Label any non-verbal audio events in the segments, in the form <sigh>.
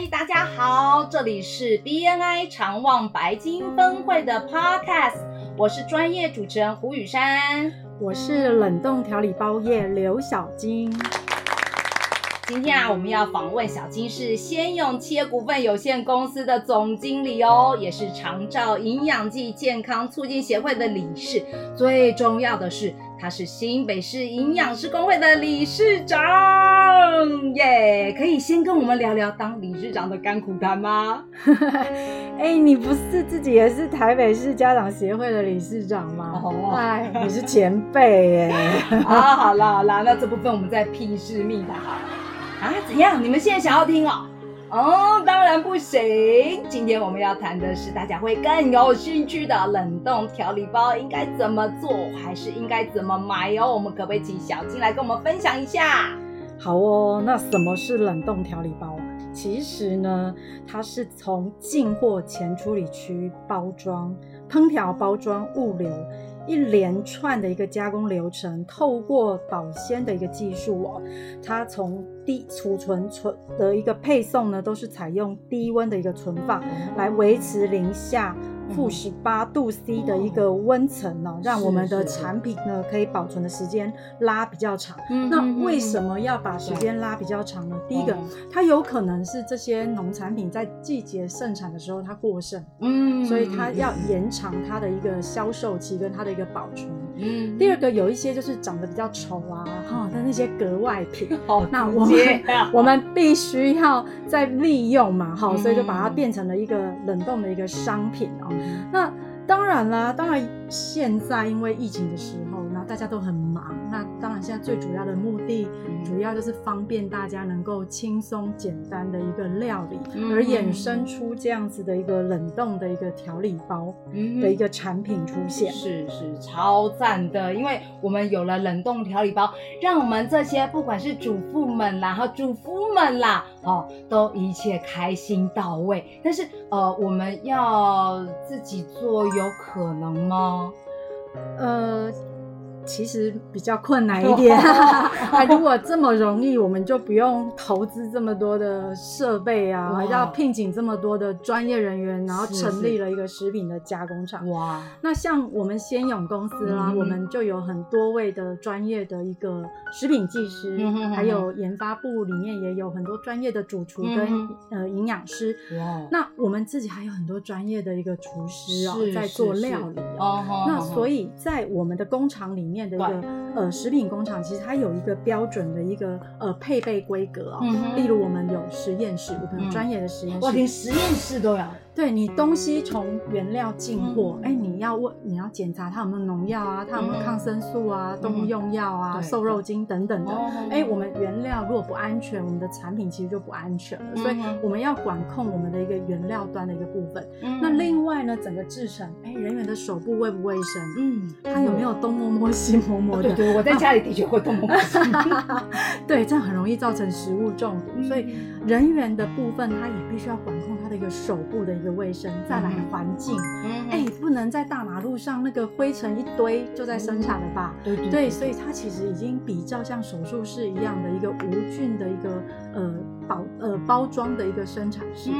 嗨，大家好，这里是 BNI 长旺白金分会的 Podcast，我是专业主持人胡雨珊，我是冷冻调理包业刘小金。今天啊，我们要访问小金是先用企业股份有限公司的总经理哦，也是长照营养剂健康促进协会的理事。最重要的是，他是新北市营养师工会的理事长耶。可以先跟我们聊聊当理事长的甘苦谈吗？<laughs> 哎，你不是自己也是台北市家长协会的理事长吗？哦，哎，你是前辈耶。<laughs> 啊，好啦好啦，那这部分我们再屁事密谈好。啊，怎样？你们现在想要听哦？哦，当然不行。今天我们要谈的是大家会更有兴趣的冷冻调理包应该怎么做，还是应该怎么买哦？我们可不可以请小金来跟我们分享一下？好哦，那什么是冷冻调理包？其实呢，它是从进货前处理区包装、烹调、包装、物流。一连串的一个加工流程，透过保鲜的一个技术哦，它从低储存存的一个配送呢，都是采用低温的一个存放，来维持零下。负十八度 C 的一个温层呢，让我们的产品呢可以保存的时间拉比较长。那为什么要把时间拉比较长呢？第一个，它有可能是这些农产品在季节盛产的时候它过剩，嗯，所以它要延长它的一个销售期跟它的一个保存。嗯，第二个，有一些就是长得比较丑啊，哈的那些格外品，<laughs> 哦，那我们我们必须要再利用嘛，哈，所以就把它变成了一个冷冻的一个商品哦。那当然啦，当然现在因为疫情的时候，那大家都很忙。那当然现在最主要的目的，主要就是方便大家能够轻松简单的一个料理，而衍生出这样子的一个冷冻的一个调理包的一个产品出现。是是，超赞的，因为我们有了冷冻调理包，让我们这些不管是主妇们啦，和主夫们啦，哦，都一切开心到位。但是呃，我们要自己做有可能吗？呃。其实比较困难一点。那 <laughs> 如果这么容易，我们就不用投资这么多的设备啊，要聘请这么多的专业人员，然后成立了一个食品的加工厂。哇！那像我们先勇公司啦，我们就有很多位的专业的一个食品技师，还有研发部里面也有很多专业的主厨跟呃营养师。哇！那我们自己还有很多专业的一个厨师啊，在做料理哦。那所以在我们的工厂里面。的一个呃食品工厂，其实它有一个标准的一个呃配备规格哦。例如我们有实验室，我们专业的实验室，哇，连实验室都有。对你东西从原料进货，哎，你要问你要检查它有没有农药啊，它有没有抗生素啊，动物用药啊，瘦肉精等等的。哎，我们原料如果不安全，我们的产品其实就不安全了。所以我们要管控我们的一个原料端的一个部分。那另外呢，整个制成，哎，人员的手部卫不卫生？嗯，他有没有东摸摸西摸摸的？对对，我在家里的确会东摸摸西摸。<laughs> 对，这样很容易造成食物中毒。所以人员的部分，他也必须要管控他的一个手部的一个。卫生，再来环境，哎，不能在大马路上那个灰尘一堆就在生产了吧？对对，所以它其实已经比较像手术室一样的一个无菌的一个呃。包呃包装的一个生产室，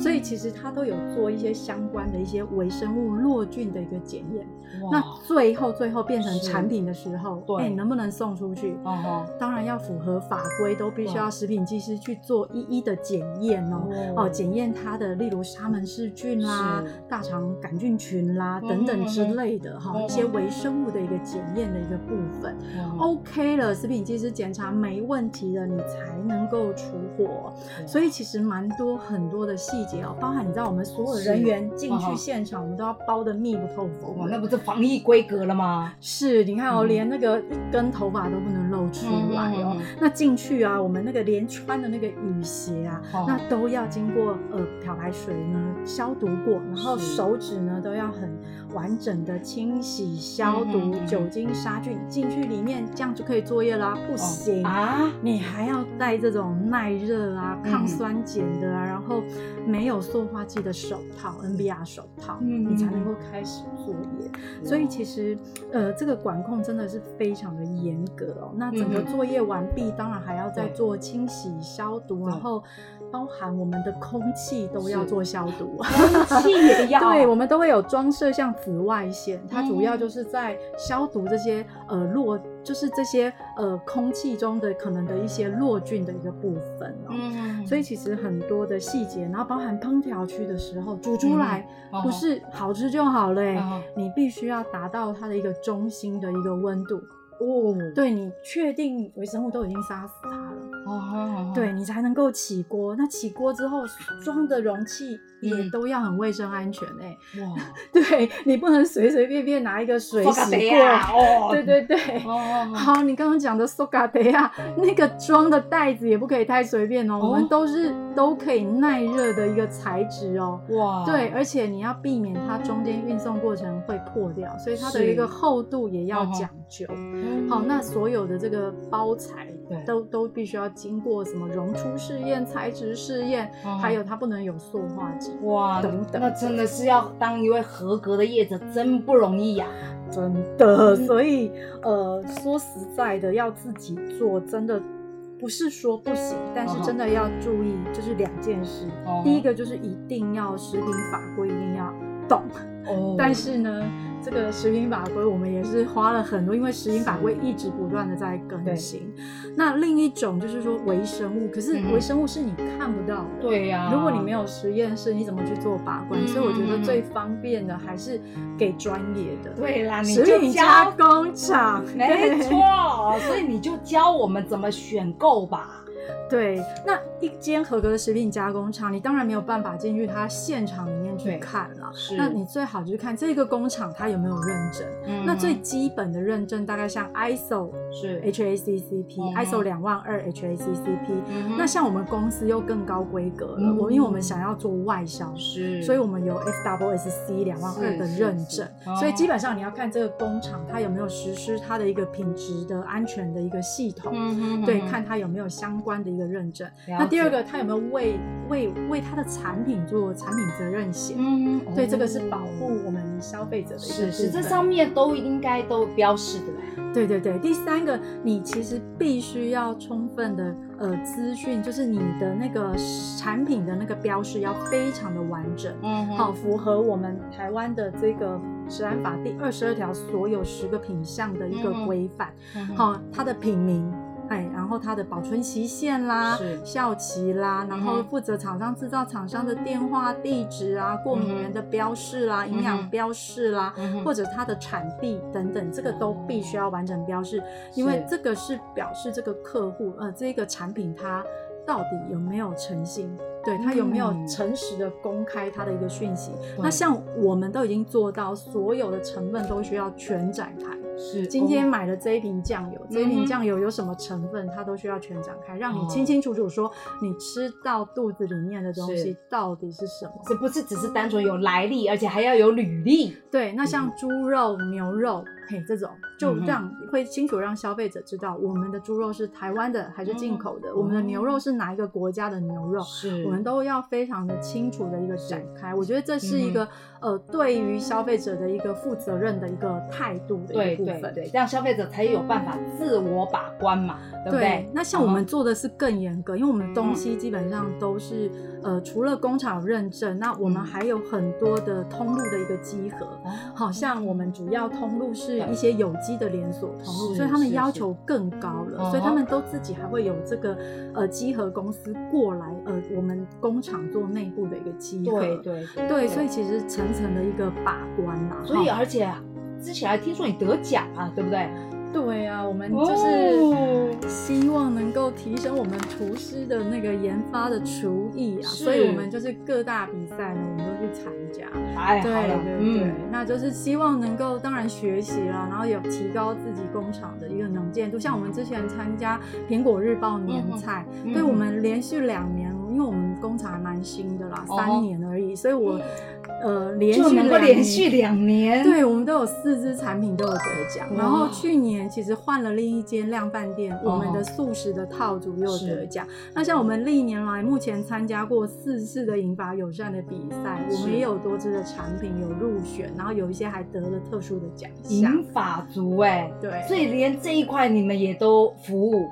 所以其实它都有做一些相关的一些微生物落菌的一个检验。那最后最后变成产品的时候，哎，能不能送出去？哦当然要符合法规，都必须要食品技师去做一一的检验哦。哦，检验它的，例如沙门氏菌啦、大肠杆菌群啦等等之类的哈，一些微生物的一个检验的一个部分。OK 了，食品技师检查没问题了，你才能够出货。所以其实蛮多很多的细节哦，包含你知道我们所有人员进去现场，我们都要包的密不透风。哇，那不是防疫规格了吗？是，你看哦，连那个一根头发都不能露出来哦。那进去啊，我们那个连穿的那个雨鞋啊，那都要经过呃漂白水呢，消毒过，然后手指呢都要很完整的清洗消毒，酒精杀菌进去里面，这样就可以作业啦。不行。啊，你还要戴这种耐热啊、嗯抗酸碱的啊，然后没有塑化剂的手套 （NBR 手套），嗯你才能够开始作业。所以其实，呃，这个管控真的是非常的严格哦。那整个嗯作业完毕，当然还要再做清洗、消毒，然后包含我们的空气都要做消毒。空气也要，<laughs> 对，我们都会有装设像紫外线，它主要嗯就是在消毒这些呃落，就是这些呃空气中的可能的一些落菌的一个部分哦。嗯，所以其实很多的细节，然后包含烹调区的时候煮出来嗯。不是好吃就好了、欸嗯。你必须要达到它的一个中心的一个温度，哦，对你确定微生物都已经杀死它了，哦，对你才能够起锅。那起锅之后装的容器也嗯。都要很卫生安全哎、哇，<laughs> 对你不能随随便便拿一个水洗过。哦，<laughs> 对对对。哦，好，你刚刚讲的 g a d 啊，那个装的袋子也不可以太随便哦，我们哦。都是都可以耐热的一个材质哦。哇，对，而且你要避免它中间运送过程会破掉，所以它的一个厚度也要讲究。嗯。好，那所有的这个包材对。都都必须要经过什么溶出试验、材质试验，嗯还有它不能有塑化剂。哇，等等那真的是要当一位合格的业者，真不容易呀。真的，嗯所以呃，说实在的，要自己做，真的不是说不行，但是真的要注意，就是两件事。哦第一个就是一定要食品法规一定要懂，哦但是呢，这个食品法规我们也是花了很多，因为食品法规一直不断的在更新。那另一种就是说微生物，可是嗯微生物是你看不到的。对呀，如果你没有实验室，你怎么去做把关？嗯所以我觉得最方便的还是给专业的。对啦，你食就品加，工厂，没错，所以你就教我们怎么选购吧。对，那一间合格的食品加工厂，你当然没有办法进去它现场里面去看了。是那你最好就是看这个工厂它有没有认证。嗯那最基本的认证大概像 ISO 是。HACCP、嗯 ISO 两万二 HACCP、那像我们公司又更高规格了，嗯我、因为我们想要做外销。是，所以我们有 FWSC 两万二的是认是。证是，所以基本上你要看这个工厂它有没有实施它的一个品质的安全的一个系统，对，看它有没有相关的一个认证。那第二个，它有没有为为为它的产品做产品责任险？嗯，对，这个是哦保护我们消费者的一个是分。这上面都应该都标示的。对对对，第三个，你其实必须要充分的呃资讯，就是你的那个产品的那个标示要非常的完整，嗯哼。好、符合我们台湾的这个食安法第二十二条所有十个品项的一个嗯规范。好、它的品名，哎，然后它的保存期限啦是、效期啦，然后负责厂商制造厂商的电话、地址啊、过敏源的标示啦、嗯营养标示啦，嗯或者它的产地等等，这个都必须要完整标示，因为这个是表示这个客户呃这个产品它到底有没有诚信。对他有没有嗯诚实的公开他的一个讯息？对那像我们都已经做到，所有的成分都需要全展开。是今天哦买的这一瓶酱油，这一瓶酱油有什么成分，它都需要全展开，让你哦清清楚楚说你吃到肚子里面的东西到底是什么。这不是只是单纯有来历，而且还要有履历。对，那像猪肉、牛肉，嘿，这种就嗯哼让会清楚让消费者知道我们的猪肉是台湾的还是进口的，嗯我们的牛肉是哪一个国家的牛肉。是我们都要非常的清楚的一个展开，我觉得这是一个、嗯呃，对于消费者的一个负责任的一个态度的一个部分。对对，这样消费者才有办法自我把关嘛，对不对？那像我们嗯做的是更严格，因为我们东西基本上都是呃，除了工厂认证，那我们嗯还有很多的通路的一个集合。哦好像我们主要通路是一些有机的连锁通路，所以他们要求更高了，嗯所以他们都自己还会有这个呃集合公司过来呃我们工厂做内部的一个集合。对对所以其实层层的一个把关啦。所以而且之前还听说你得奖啊，对不对？对啊，我们哦就是希望能够提升我们厨师的那个研发的厨艺啊，所以我们就是各大比赛呢，我们都去参加。对对对，嗯，那就是希望能够当然学习了，然后有提高自己工厂的一个能见度。像我们之前参加苹果日报年菜，嗯对我们连续两年，因因为我们工厂还蛮新的啦，哦。三年而已，所以我呃连续能够续两年连续两年，对，我们都有四支产品都有得奖。哇。然后去年其实换了另一间量贩店，哦我们的素食的套组又有得奖。那像我们历年来目前参加过四次的银发友善的比赛，我是。们也有多支的产品有入选，然后有一些还得了特殊的奖项。银。发族哎，对，所以连这一块你们也都服务，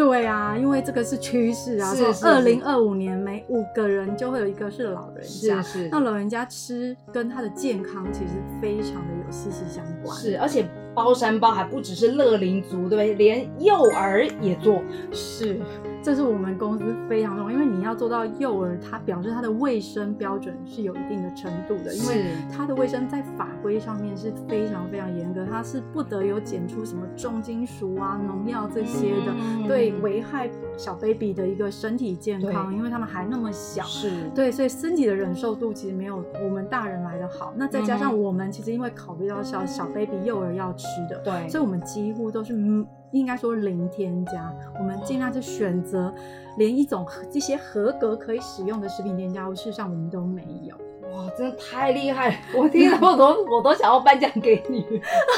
对啊，因为这个是趋势啊，是是说二零二五年每五个人就会有一个是老人家。是那老人家吃跟他的健康其实非常的有息息相关。是，而且包山包还不只是乐龄族，对不对？连幼儿也做，是，这是我们公司非常重要，因为你要做到幼儿，它表示它的卫生标准是有一定的程度的，因为是它的卫生在法规上面是非常非常严格，它是不得有检出什么重金属啊、农药这些的，嗯。对危害小 baby 的一个身体健康，因为他们还那么小。是，对，所以身体的忍受度其实没有我们大人来的好。那再加上嗯我们其实因为考虑到小小 baby 幼儿要吃的，对，所以我们几乎都是嗯应该说零添加，我们尽量是选择连一种这些合格可以使用的食品添加物，事实上我们都没有。哇，真的太厉害了！我听了 <laughs> 我都我都想要颁奖给你。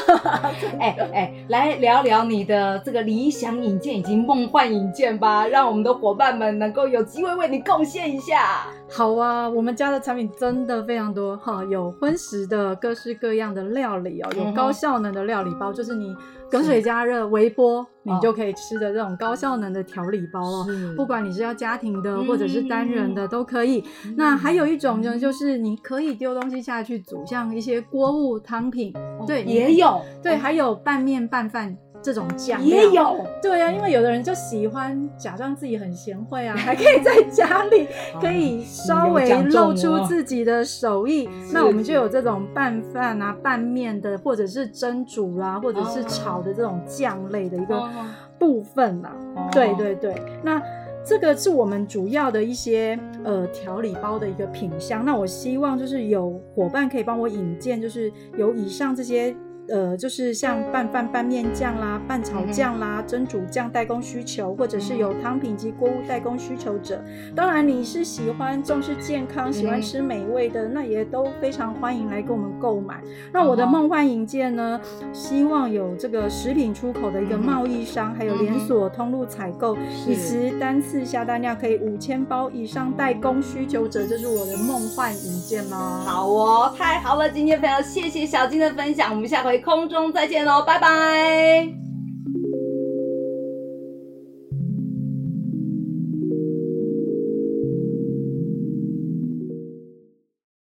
<laughs> 哎哎，来聊聊你的这个理想引荐以及梦幻引荐吧，让我们的伙伴们能够有机会为你贡献一下。好啊，我们家的产品真的非常多哈，有荤食的各式各样的料理哦，有高效能的料理包，就是你隔水加热、微波，你哦就可以吃的这种高效能的调理包哦。不管你是要家庭的嗯或者是单人的都可以。那还有一种呢，就是你可以丢东西下去煮，像一些锅物汤品，对，也有，对，还有拌面拌饭这种酱也。有，对啊，因为有的人就喜欢假装自己很贤惠啊，<laughs> 还可以在家里可以稍微露出自己的手艺。那我们就有这种拌饭啊、拌面的，或者是蒸煮啊，或者是炒的这种酱类的一个部分啦。哦对对对，那。这个是我们主要的一些呃调理包的一个品相。那我希望就是有伙伴可以帮我引荐，就是有以上这些。呃，就是像拌饭、拌面酱啦、拌炒酱啦、蒸煮酱代工需求，或者是有汤品及锅物代工需求者。当然，你是喜欢重视健康、喜欢吃美味的，那也都非常欢迎来跟我们购买。那我的梦幻引荐呢，希望有这个食品出口的一个贸易商，还有连锁通路采购，以及单次下单量可以五千包以上代工需求者，这是我的梦幻引荐喽。好哦，太好了！今天非常谢谢小金的分享，我们下回空中再见喽，拜拜。